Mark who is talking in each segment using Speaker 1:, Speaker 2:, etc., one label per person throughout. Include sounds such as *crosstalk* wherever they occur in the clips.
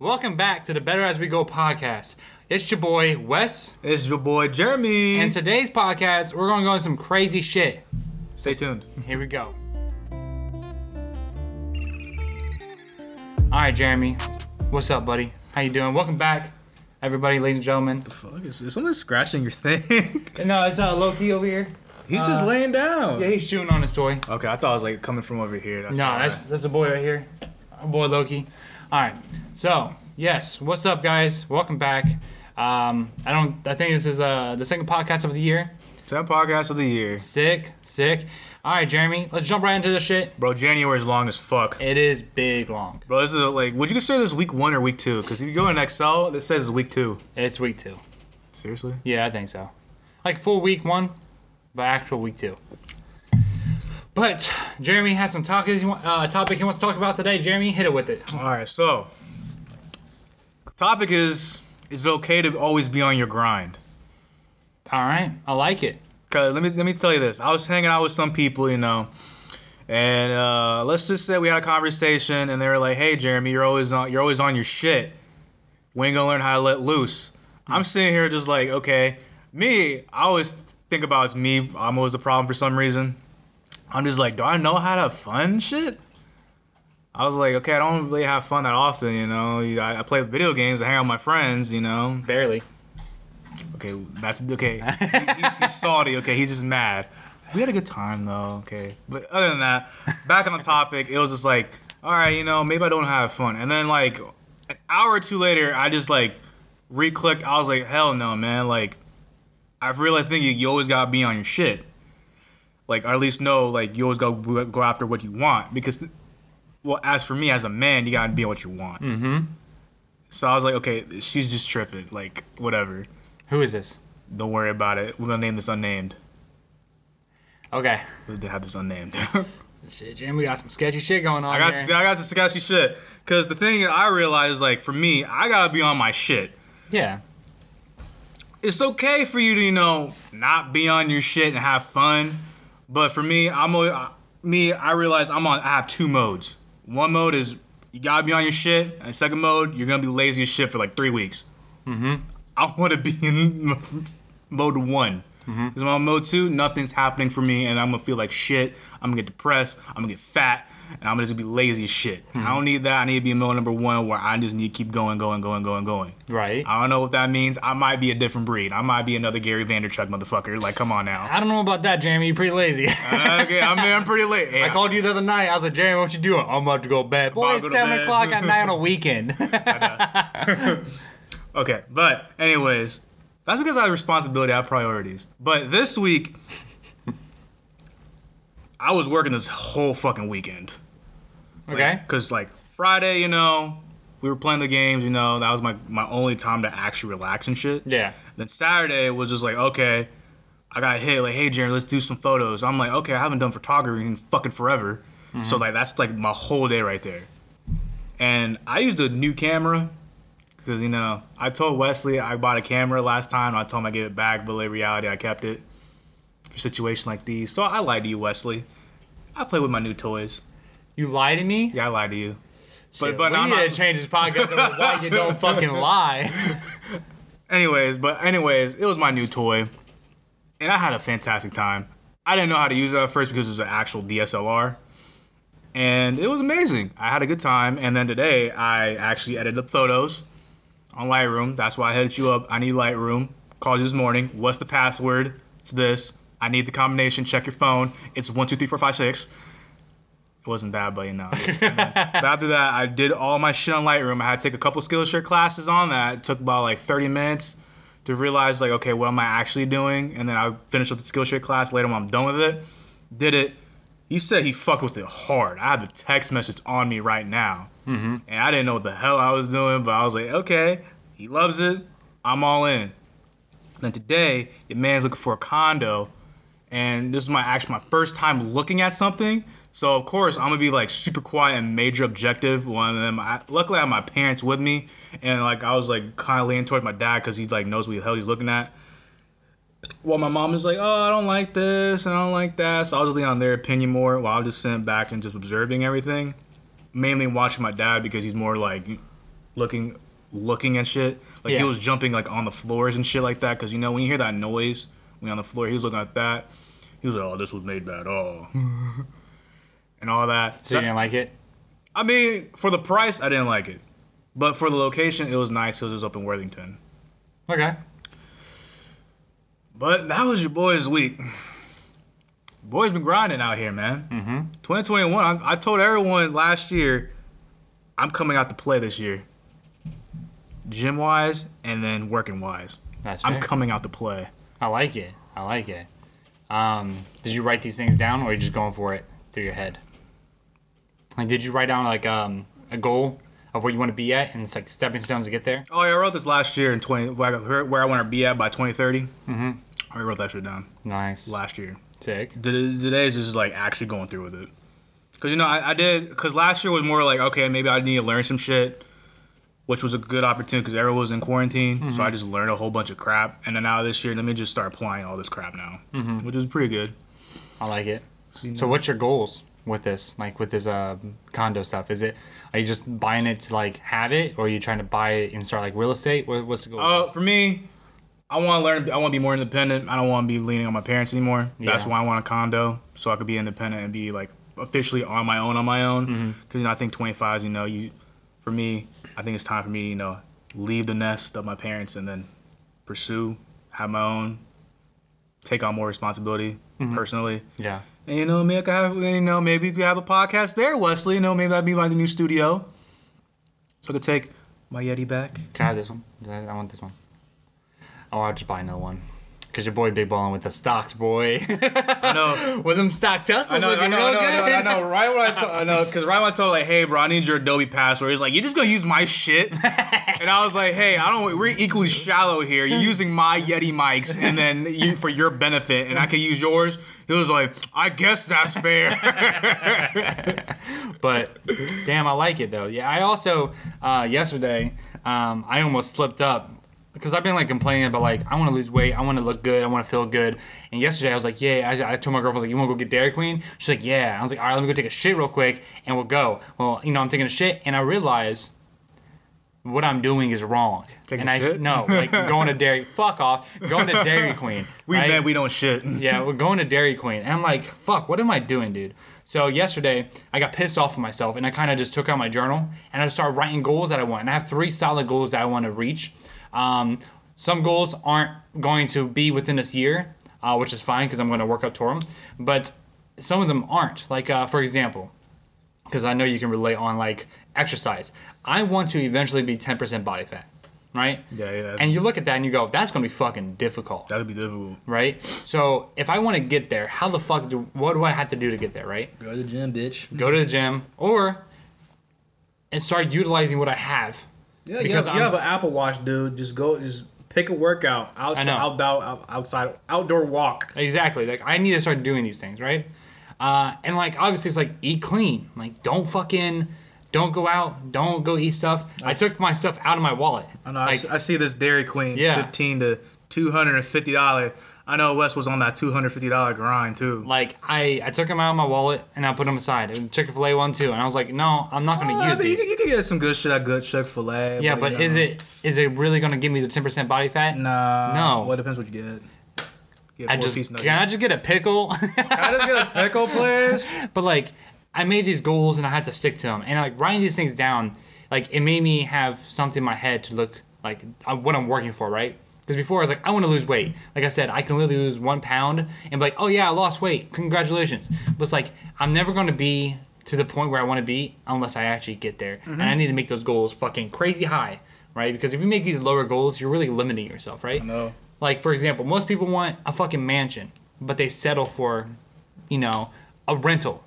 Speaker 1: Welcome back to the Better As We Go podcast. It's your boy Wes,
Speaker 2: It's your boy Jeremy.
Speaker 1: and today's podcast we're gonna go into some crazy shit.
Speaker 2: Stay tuned.
Speaker 1: Here we go. All right, Jeremy, what's up, buddy? How you doing? Welcome back, everybody, ladies and gentlemen.
Speaker 2: The fuck, is, is someone scratching your thing? *laughs*
Speaker 1: No, it's uh, Loki over here.
Speaker 2: He's just laying down.
Speaker 1: Yeah, he's chewing on his toy.
Speaker 2: Okay, I thought it was like coming from over here. That's
Speaker 1: No, that's that's a boy right here, our boy Loki. All right, so yes, what's up, guys? Welcome back. Um, I don't. I think this is uh the second podcast of the year.
Speaker 2: ten podcasts of the year,
Speaker 1: Sick, sick. All right, Jeremy, let's jump right into this shit.
Speaker 2: bro. January is long as fuck.
Speaker 1: It is big long.
Speaker 2: Bro, this is like, would you consider this week one or week two? Because if you go in Excel, this says it's week two.
Speaker 1: It's week two.
Speaker 2: Seriously?
Speaker 1: Yeah, I think so. Like full week one, but actual week two. But Jeremy has some topics. Uh, topic he wants to talk about today. Jeremy, hit it with it.
Speaker 2: All right, so topic is: Is it okay to always be on your grind?
Speaker 1: All right, I like it.
Speaker 2: Cause let me let me tell you this. I was hanging out with some people, you know, and uh, let's just say we had a conversation, and they were like, "Hey, Jeremy, you're always on you're always on your shit. We ain't gonna learn how to let loose." I'm sitting here just like, okay, me. I always think about it's me. I'm always the problem for some reason. I'm just like, do I know how to have fun? Shit. I was like, okay, I don't really have fun that often, you know. I, I play video games, I hang out with my friends, you know.
Speaker 1: Barely.
Speaker 2: Okay, that's okay. He- he's, he's salty. Okay, he's just mad. We had a good time though. Okay, but other than that, back on the topic, it was just like, all right, you know, maybe I don't have fun. And then like an hour or two later, I just like re-clicked. I was like, hell no, man. Like, I really think you, you always gotta be on your shit. Like, or at least know like you always go go after what you want because, well, as for me as a man, you gotta be what you want. Mm-hmm. So I was like, okay, she's just tripping. Like, whatever.
Speaker 1: Who is this?
Speaker 2: Don't worry about it. We're gonna name this unnamed.
Speaker 1: Okay.
Speaker 2: We have this unnamed. *laughs*
Speaker 1: Shit, Jeremy, we got some sketchy shit going on
Speaker 2: I got,
Speaker 1: here.
Speaker 2: I got some sketchy shit. Cause the thing I realized, like, for me, I gotta be on my shit.
Speaker 1: Yeah.
Speaker 2: It's okay for you to, you know, not be on your shit and have fun. But for me, I'm a, me. I realize I'm on. I have two modes. One mode is you gotta be on your shit, and second mode, you're gonna be lazy as shit for like three weeks. Mm-hmm. I want to be in *laughs* mode one. Because I'm on mode two, nothing's happening for me, and I'm gonna feel like shit. I'm gonna get depressed. I'm gonna get fat, and I'm just gonna be lazy as shit. I hmm. don't need that. I need to be a mode number one, where I just need to keep going, going, going, going, going.
Speaker 1: Right.
Speaker 2: I don't know what that means. I might be a different breed. I might be another Gary Vaynerchuk motherfucker. Like, come on now.
Speaker 1: I don't know about that, Jeremy. You're pretty lazy. *laughs*
Speaker 2: okay, I'm, I'm pretty late. Hey,
Speaker 1: I called you the other night. I was like, Jeremy, what you doing? I'm about to go to bed. Boy, it's 7
Speaker 2: bed.
Speaker 1: o'clock at night on a *laughs* weekend. *laughs*
Speaker 2: Okay, but anyways, that's because I have responsibility. I have priorities. But this week, I was working this whole fucking weekend.
Speaker 1: okay.
Speaker 2: Cause like Friday, you know, we were playing the games. You know, that was my my only time to actually relax and shit.
Speaker 1: Yeah.
Speaker 2: Then Saturday was just like, okay, I got hit. Like, hey, Jared, let's do some photos. I'm like, okay, I haven't done photography in fucking forever. So mm-hmm. like, that's like my whole day right there. And I used a new camera because you know I told Wesley I bought a camera last time. I told him I gave it back, but in reality, I kept it for situations like these. So I lied to you, Wesley. I play with my new toys.
Speaker 1: You lie to me?
Speaker 2: Yeah, I lied to you.
Speaker 1: Shit,
Speaker 2: but
Speaker 1: we
Speaker 2: I'm
Speaker 1: need
Speaker 2: not-
Speaker 1: to change this podcast over why you don't *laughs* fucking lie.
Speaker 2: Anyways, but anyways, it was my new toy, and I had a fantastic time. I didn't know how to use it at first because it was an actual DSLR, and it was amazing. I had a good time, and then today I actually edited the photos on Lightroom. That's why I hit you up. I need Lightroom. Called you this morning. What's the password to this? I need the combination. Check your phone. It's one two three four five six. It wasn't that, but you know. But after that, I did all my shit on Lightroom. I had to take a couple Skillshare classes on that. It took about like 30 minutes to realize, like, okay, what am I actually doing? And then I finished with the Skillshare class. Later, when I'm done with it, did it. He said he fucked with it hard. I have the text message on me right now. Mm-hmm. And I didn't know what the hell I was doing, but I was like, okay, he loves it. I'm all in. Then today, your man's looking for a condo, and this is my actually my first time looking at something. So of course I'm gonna be like super quiet and major objective. One of them, I, luckily I have my parents with me, and like I was like kind of leaning towards my dad because he like knows what the hell he's looking at. Well, my mom is like, oh, I don't like this and I don't like that, so I was leaning on their opinion more while I was just sitting back and just observing everything. Mainly watching my dad because he's more like, looking looking at shit. Like
Speaker 1: Yeah.
Speaker 2: he was jumping like on the floors and shit like that. Because you know when you hear that noise you're on the floor, he was looking at that. He was like, "Oh, this was made bad." Oh, *laughs* and all that.
Speaker 1: So you didn't like it?
Speaker 2: I mean, for the price, I didn't like it, but for the location, it was nice because It was up in Worthington.
Speaker 1: Okay.
Speaker 2: But that was your boys' week. Boys been grinding out here, man. Mm-hmm. 2021. I, I told everyone last year, I'm coming out to play this year. Gym wise and then working wise.
Speaker 1: That's
Speaker 2: I'm coming out to play.
Speaker 1: I like it. I like it. Um, did you write these things down, or are you just going for it through your head? Like, did you write down like um, a goal of where you want to be at, and it's like stepping stones to get there?
Speaker 2: Oh yeah, I wrote this last year in 20 where I, where I want to be at by 2030. Mm-hmm. I wrote that shit down
Speaker 1: Nice.
Speaker 2: last year.
Speaker 1: Sick.
Speaker 2: Today- Today's just like actually going through with it. Cause you know I, I did because last year was more like okay maybe I need to learn some shit, which was a good opportunity because everyone was in quarantine, so I just learned a whole bunch of crap. And then now this year, let me just start applying all this crap now, which is pretty good.
Speaker 1: I like it. So, what's your goals with this? Like with this uh, condo stuff? Is it are you just buying it to like have it, or are you trying to buy it and start like real estate? What, what's the goal?
Speaker 2: Uh, for me, I want to learn. I want to be more independent. I don't want to be leaning on my parents anymore. That's
Speaker 1: Yeah.
Speaker 2: why I want a condo, so I could be independent and be like officially on my own on my own. Because you know, I think 25 is you know you, for me, I think it's time for me you know leave the nest of my parents and then pursue, have my own, take on more responsibility mm-hmm. personally.
Speaker 1: yeah.
Speaker 2: And you know, maybe I could have, you know, maybe we could have a podcast there, Wesley. You know, maybe that'd be my new studio, so I could take my Yeti back.
Speaker 1: Can I have this one? I I want this one. Oh, I'll just buy another one. Cause your boy big balling with the stocks, boy. *laughs*
Speaker 2: I know.
Speaker 1: with them stock Teslas
Speaker 2: I know, I know, I know. *laughs* I know, I know. Right when I told, I know, because right when I told like, hey, bro, I need your Adobe password. He's like, you're just gonna use my shit, *laughs* and I was like, hey, I don't. We're equally shallow here. You're using my Yeti mics, and then you for your benefit, and I can use yours. He was like, I guess that's fair.
Speaker 1: But damn, I like it though. Yeah, I also uh, yesterday um, I almost slipped up because I've been like complaining about like I want to lose weight, I want to look good, I want to feel good. And yesterday I was like, yeah, I, I told my girlfriend I was like, you want to go get Dairy Queen? She's like, yeah. I was like, all right, let me go take a shit real quick, and we'll go. Well, you know, I'm taking a shit, and I realize what I'm doing is wrong.
Speaker 2: Taking
Speaker 1: and
Speaker 2: a
Speaker 1: I
Speaker 2: shit?
Speaker 1: no, like *laughs* going to Dairy, fuck off, going to Dairy Queen.
Speaker 2: we
Speaker 1: right?
Speaker 2: bet we don't shit.
Speaker 1: Yeah, *laughs* we're going to Dairy Queen. And I'm like, fuck, what am I doing, dude? So yesterday, I got pissed off with myself and I kind of just took out my journal and I started writing goals that I want. And I have three solid goals that I want to reach. Um, some goals aren't going to be within this year, uh, which is fine because I'm going to work up toward them. But some of them aren't. Like, uh, for example, because I know you can relate on like exercise. I want to eventually be 10% body fat, right?
Speaker 2: Yeah, yeah.
Speaker 1: And you look at that and you go, that's going to be fucking difficult
Speaker 2: That'd be difficult.
Speaker 1: right? So if I want to get there, how the fuck do what do I have to do to get there, right?
Speaker 2: Go to the gym, bitch.
Speaker 1: Go to the gym or and start utilizing what I have.
Speaker 3: Yeah, you
Speaker 1: Because
Speaker 3: have, you have an Apple Watch, dude. Just go, just pick a workout outside,
Speaker 1: I
Speaker 3: out, out, outside, outdoor walk.
Speaker 1: Exactly. Like I need to start doing these things, right? Uh, and like obviously it's like eat clean. Like don't fucking don't go out. Don't go eat stuff. I took my stuff out of my wallet.
Speaker 2: I know. I
Speaker 1: Like,
Speaker 2: s- I, see this Dairy Queen,
Speaker 1: Yeah.
Speaker 2: fifteen to two hundred and fifty dollars. I know Wes was on that two hundred fifty dollar grind too.
Speaker 1: like I, I took them out of my wallet and I put them aside. And Chick Fil A one too, and I was like, no, I'm not going to
Speaker 2: Uh,
Speaker 1: use
Speaker 2: but you,
Speaker 1: these.
Speaker 2: can- you can get some good shit at good Chick Fil A.
Speaker 1: yeah, but is it is it really going to give me the 10% body fat?
Speaker 2: Nah.
Speaker 1: No.
Speaker 2: Well, it depends what you get. Get
Speaker 1: I just can I just get a pickle?
Speaker 2: Can I just get a *laughs* pickle, please?
Speaker 1: but like I made these goals and I had to stick to them. And like writing these things down, like it made me have something in my head to look like uh, what I'm working for, right? Because before I was like, I want to lose weight. Like I said, I can literally lose one pound and be like, oh yeah, I lost weight. Congratulations. But it's like I'm never going to be to the point where I want to be unless I actually get there. And I need to make those goals fucking crazy high, right? Because if you make these lower goals, you're really limiting yourself, right?
Speaker 2: No.
Speaker 1: Like for example, most people want a fucking mansion, but they settle for, you know, a rental.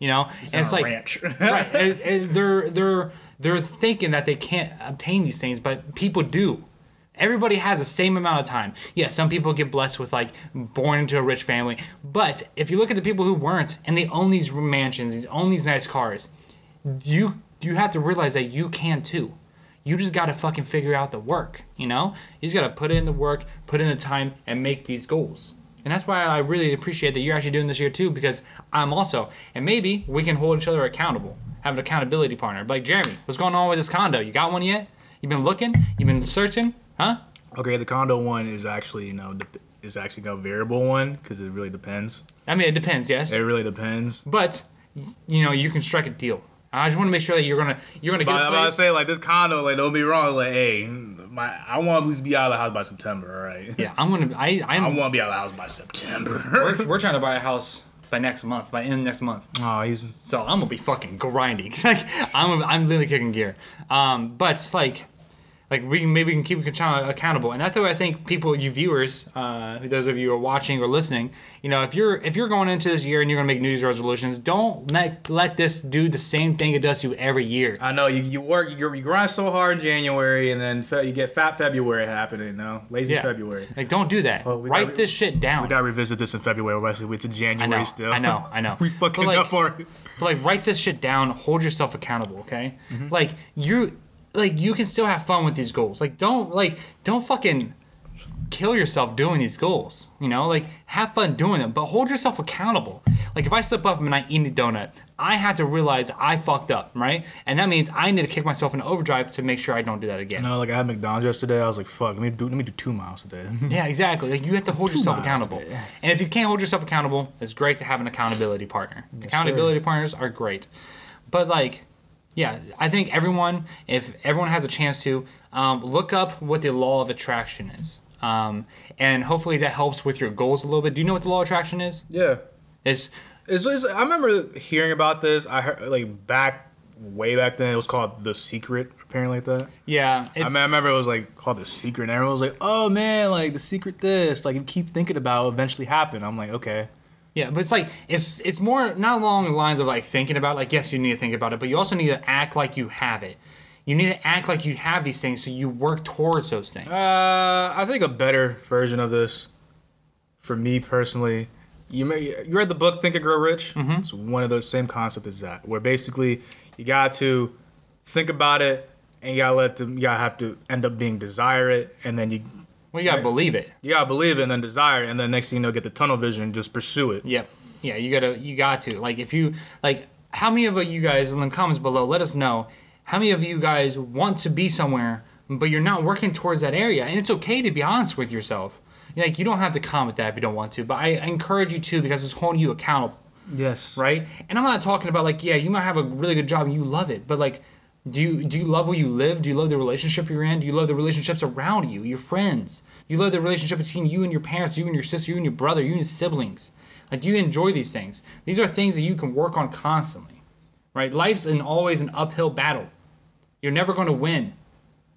Speaker 1: You know, and it's like
Speaker 2: ranch. *laughs*
Speaker 1: right, and- and they're they're they're thinking that they can't obtain these things, but people do. Everybody has the same amount of time. Yeah, some people get blessed with like born into a rich family, but if you look at the people who weren't and they own these mansions, they own these nice cars, you you have to realize that you can too. You just got to fucking figure out the work, you know? You just got to put in the work, put in the time and make these goals. And that's why I really appreciate that you're actually doing this year too, because I'm also. And maybe we can hold each other accountable, have an accountability partner. Like Jeremy, what's going on with this condo? You got one yet? You've been looking? You've been searching? Huh?
Speaker 2: Okay, the condo one is actually you know dep- is actually a variable one because it really depends.
Speaker 1: I mean, it depends, yes.
Speaker 2: It really depends.
Speaker 1: But you know, you can strike a deal. I just want to make sure that you're gonna you're gonna get
Speaker 2: But I'm about to say like this condo, like don't be wrong, like hey, my I want to at least be out of the house by September, all right?
Speaker 1: Yeah, I'm gonna. I *laughs*
Speaker 2: I'm,
Speaker 1: I'm.
Speaker 2: want to be out of the house by September. *laughs*
Speaker 1: we're, we're trying to buy a house by next month, by end of next month.
Speaker 2: oh, he's
Speaker 1: So I'm gonna be fucking grinding. *laughs* like I'm, I'm literally kicking gear. Um, but like, like we can maybe we can keep other accountable, and that's why I think people, you viewers, uh, those of you who are watching or listening, you know, if you're if you're going into this year and you're gonna make New Year's resolutions, don't let let this do the same thing it does to you every year.
Speaker 2: I know you, you work you, you grind so hard in January and then fe- you get fat February happening. You know, lazy
Speaker 1: Yeah.
Speaker 2: February.
Speaker 1: Like, don't do that.
Speaker 2: Well, we
Speaker 1: Write
Speaker 2: gotta-
Speaker 1: this shit down.
Speaker 2: We gotta revisit this in February. Wesley. It's in January
Speaker 1: I know,
Speaker 2: still.
Speaker 1: I know, I *laughs* know.
Speaker 2: we fucking
Speaker 1: But, like,
Speaker 2: up already.
Speaker 1: But like write this shit down, hold yourself accountable, okay?
Speaker 2: Mm-hmm.
Speaker 1: Like you like you can still have fun with these goals. Like don't like don't fucking kill yourself doing these goals. You know, like have fun doing them, but hold yourself accountable. Like if I slip up and I eat a donut, I have to realize I fucked up, right? And that means I need to kick myself in overdrive to make sure I don't do that again.
Speaker 2: No, like I had McDonald's yesterday. I was like, fuck, let me do let me do two miles today. *laughs*
Speaker 1: Yeah, exactly. Like you have to hold yourself accountable.
Speaker 2: today.
Speaker 1: And if you can't hold yourself accountable, it's great to have an accountability partner. accountability partners are great. But like, yeah, I think everyone, if everyone has a chance to, um, look up what the law of attraction is. Um, and hopefully that helps with your goals a little bit. Do you know what the law of attraction is?
Speaker 2: yeah.
Speaker 1: It's
Speaker 2: It's, it's, I remember hearing about this. I heard like back way back then. It was called The Secret, apparently like that.
Speaker 1: yeah,
Speaker 2: I, mean, I remember it was like called The Secret, and everyone was like, "Oh man, like The Secret, this like you keep thinking about will eventually happen." I'm like, okay,
Speaker 1: Yeah, but it's like it's it's more not along the lines of like thinking about like yes you need to think about it, but you also need to act like you have it. You need to act like you have these things, so you work towards those things.
Speaker 2: Uh, I think a better version of this, for me personally, you may you read the book Think and Grow Rich. Mm-hmm. It's one of those same concept as that, where basically you got to think about it, and you gotta let them, you gotta have to end up being desire it, and then you
Speaker 1: well, you gotta believe it.
Speaker 2: you gotta believe it, and then desire, it, and then next thing you know, get the tunnel vision, just pursue it.
Speaker 1: Yep. Yeah, you gotta you got to like if you like how many of you guys in the comments below let us know how many of you guys want to be somewhere but you're not working towards that area and it's okay to be honest with yourself. Like you don't have to comment that if you don't want to, but I encourage you to because it's holding you accountable.
Speaker 2: Yes.
Speaker 1: right? And I'm not talking about like, yeah, you might have a really good job and you love it, but like, do you do you love where you live? Do you love the relationship you're in? Do you love the relationships around you, your friends? Do you love the relationship between you and your parents, you and your sister, you and your brother, you and your siblings? Like, do you enjoy these things? These are things that you can work on constantly, right? Life's an always an uphill battle. You're never going to win,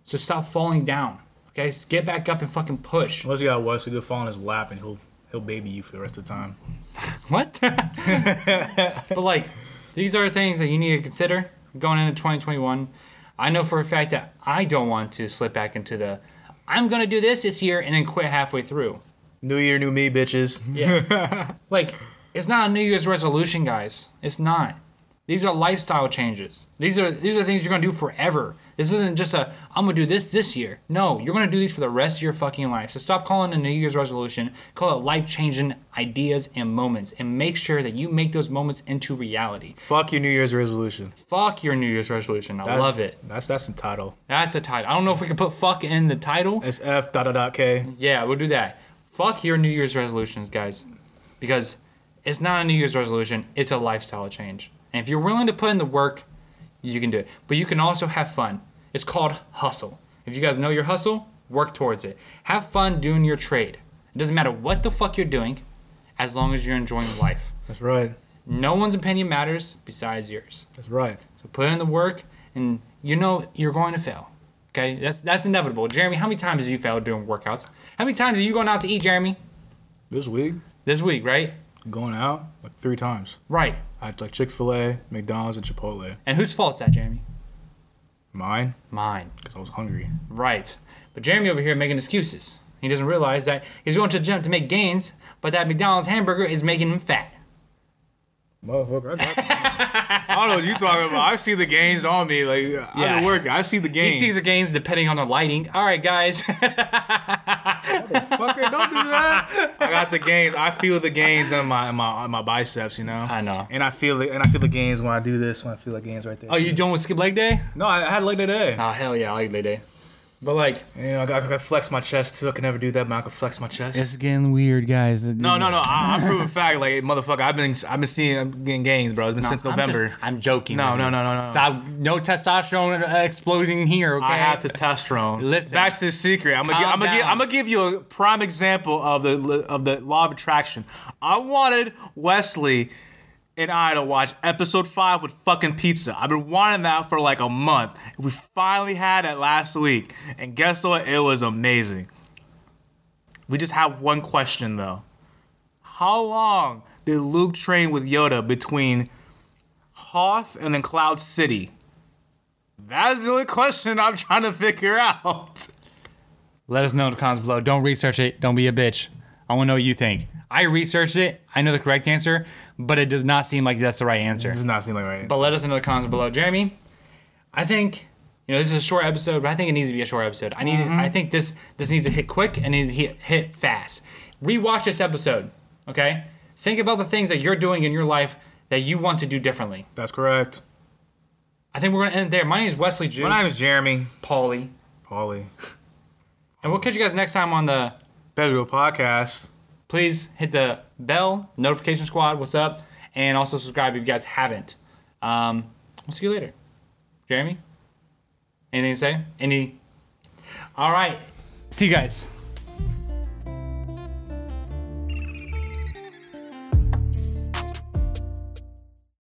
Speaker 1: so stop falling down. Okay, Just get back up and fucking push.
Speaker 2: Unless you got Wesley to fall on his lap, and he'll he'll baby you for the rest of the time. *laughs*
Speaker 1: What? *laughs* but like, these are things that you need to consider going into 2021. I know for a fact that I don't want to slip back into the I'm gonna do this this year and then quit halfway through.
Speaker 2: New year, new me, bitches.
Speaker 1: Yeah. *laughs* like, it's not a New Year's resolution, guys. It's not. These are lifestyle changes. These are these are things you're gonna do forever. This isn't just a I'm gonna do this this year. No, you're gonna do these for the rest of your fucking life. So stop calling it a New Year's resolution. Call it life changing ideas and moments, and make sure that you make those moments into reality.
Speaker 2: Fuck your New Year's resolution.
Speaker 1: Fuck your New Year's resolution. I
Speaker 2: That-
Speaker 1: love it.
Speaker 2: That's that's the title.
Speaker 1: That's the title. I don't know if we can put fuck in the title.
Speaker 2: It's F dot dot dot K.
Speaker 1: Yeah, we'll do that. Fuck your New Year's resolutions, guys. Because it's not a New Year's resolution, it's a lifestyle change. And if you're willing to put in the work, you can do it. But you can also have fun. It's called hustle. If you guys know your hustle, work towards it. Have fun doing your trade. It doesn't matter what the fuck you're doing, as long as you're enjoying life.
Speaker 2: That's right.
Speaker 1: No one's opinion matters besides yours.
Speaker 2: That's right.
Speaker 1: So put in the work, and you know you're going to fail. Okay, that's that's inevitable. Jeremy, how many times have you failed doing workouts? How many times are you going out to eat, Jeremy?
Speaker 2: This week,
Speaker 1: This week, right?
Speaker 2: going out like three times.
Speaker 1: Right.
Speaker 2: I like Chick Fil A, McDonald's, and Chipotle.
Speaker 1: And whose fault's that, Jeremy?
Speaker 2: Mine,
Speaker 1: Mine.
Speaker 2: because I was hungry.
Speaker 1: Right. But Jeremy over here making excuses. He doesn't realize that he's going to the gym to make gains, but that McDonald's hamburger is making him fat.
Speaker 2: Motherfucker, I, got *laughs* I don't know what you talking about. I see the gains on me. Like
Speaker 1: Yeah.
Speaker 2: I've been working. I see the gains.
Speaker 1: He
Speaker 2: gains.
Speaker 1: sees the gains depending on the lighting. All right, guys.
Speaker 2: Fucker, don't do that. I got the gains. I feel the gains on my on my on my biceps. You know.
Speaker 1: I know.
Speaker 2: And I feel it. And I feel the gains when I do this. When I feel the gains right there.
Speaker 1: oh, you doing with skip leg day?
Speaker 2: No, I, I had leg day today.
Speaker 1: Oh hell yeah, I like leg day. But like,
Speaker 2: You know, I got, I got flex my chest too. I can never do that, but I can flex my chest.
Speaker 1: it's getting weird, guys.
Speaker 2: No, no, no. I, I'm proving fact, like motherfucker. I've been, I've been seeing, I'm getting gains, bro. It's been since November.
Speaker 1: I'm, just, I'm joking.
Speaker 2: No, no, no, no, no.
Speaker 1: Stop. No testosterone uh, exploding here. Okay.
Speaker 2: I have testosterone.
Speaker 1: Listen.
Speaker 2: back to the secret. I'm gonna, gi- I'm gonna, give. I'm gonna give you a prime example of the of the law of attraction. I wanted Wesley and I to watch episode five with fucking pizza. I've been wanting that for like a month. We finally had it last week, and guess what? It was amazing. We just have one question though. How long did Luke train with Yoda between Hoth and then Cloud City? That's the only question I'm trying to figure out.
Speaker 1: Let us know in the comments below. Don't research it. Don't be a bitch. I want to know what you think. I researched it. I know the correct answer, but it does not seem like that's the right answer.
Speaker 2: Does not seem like right. answer.
Speaker 1: But let us know in the comments below. Jeremy, I think you know this is a short episode, but I think it needs to be a short episode. I need. Mm-hmm. I think this this needs to hit quick and needs to hit, hit fast. Rewatch this episode. Okay. Think about the things that you're doing in your life that you want to do differently.
Speaker 2: That's correct.
Speaker 1: I think we're gonna end there. My name is Wesley Jew.
Speaker 2: My name is Jeremy
Speaker 1: Paulie,
Speaker 2: Paulie.
Speaker 1: and we'll catch you guys next time on the.
Speaker 2: Bezgo Podcast.
Speaker 1: Please hit the bell notification squad. What's up? And also subscribe if you guys haven't. Um, we'll see you later. Jeremy, anything to say? Any? All right. See you guys.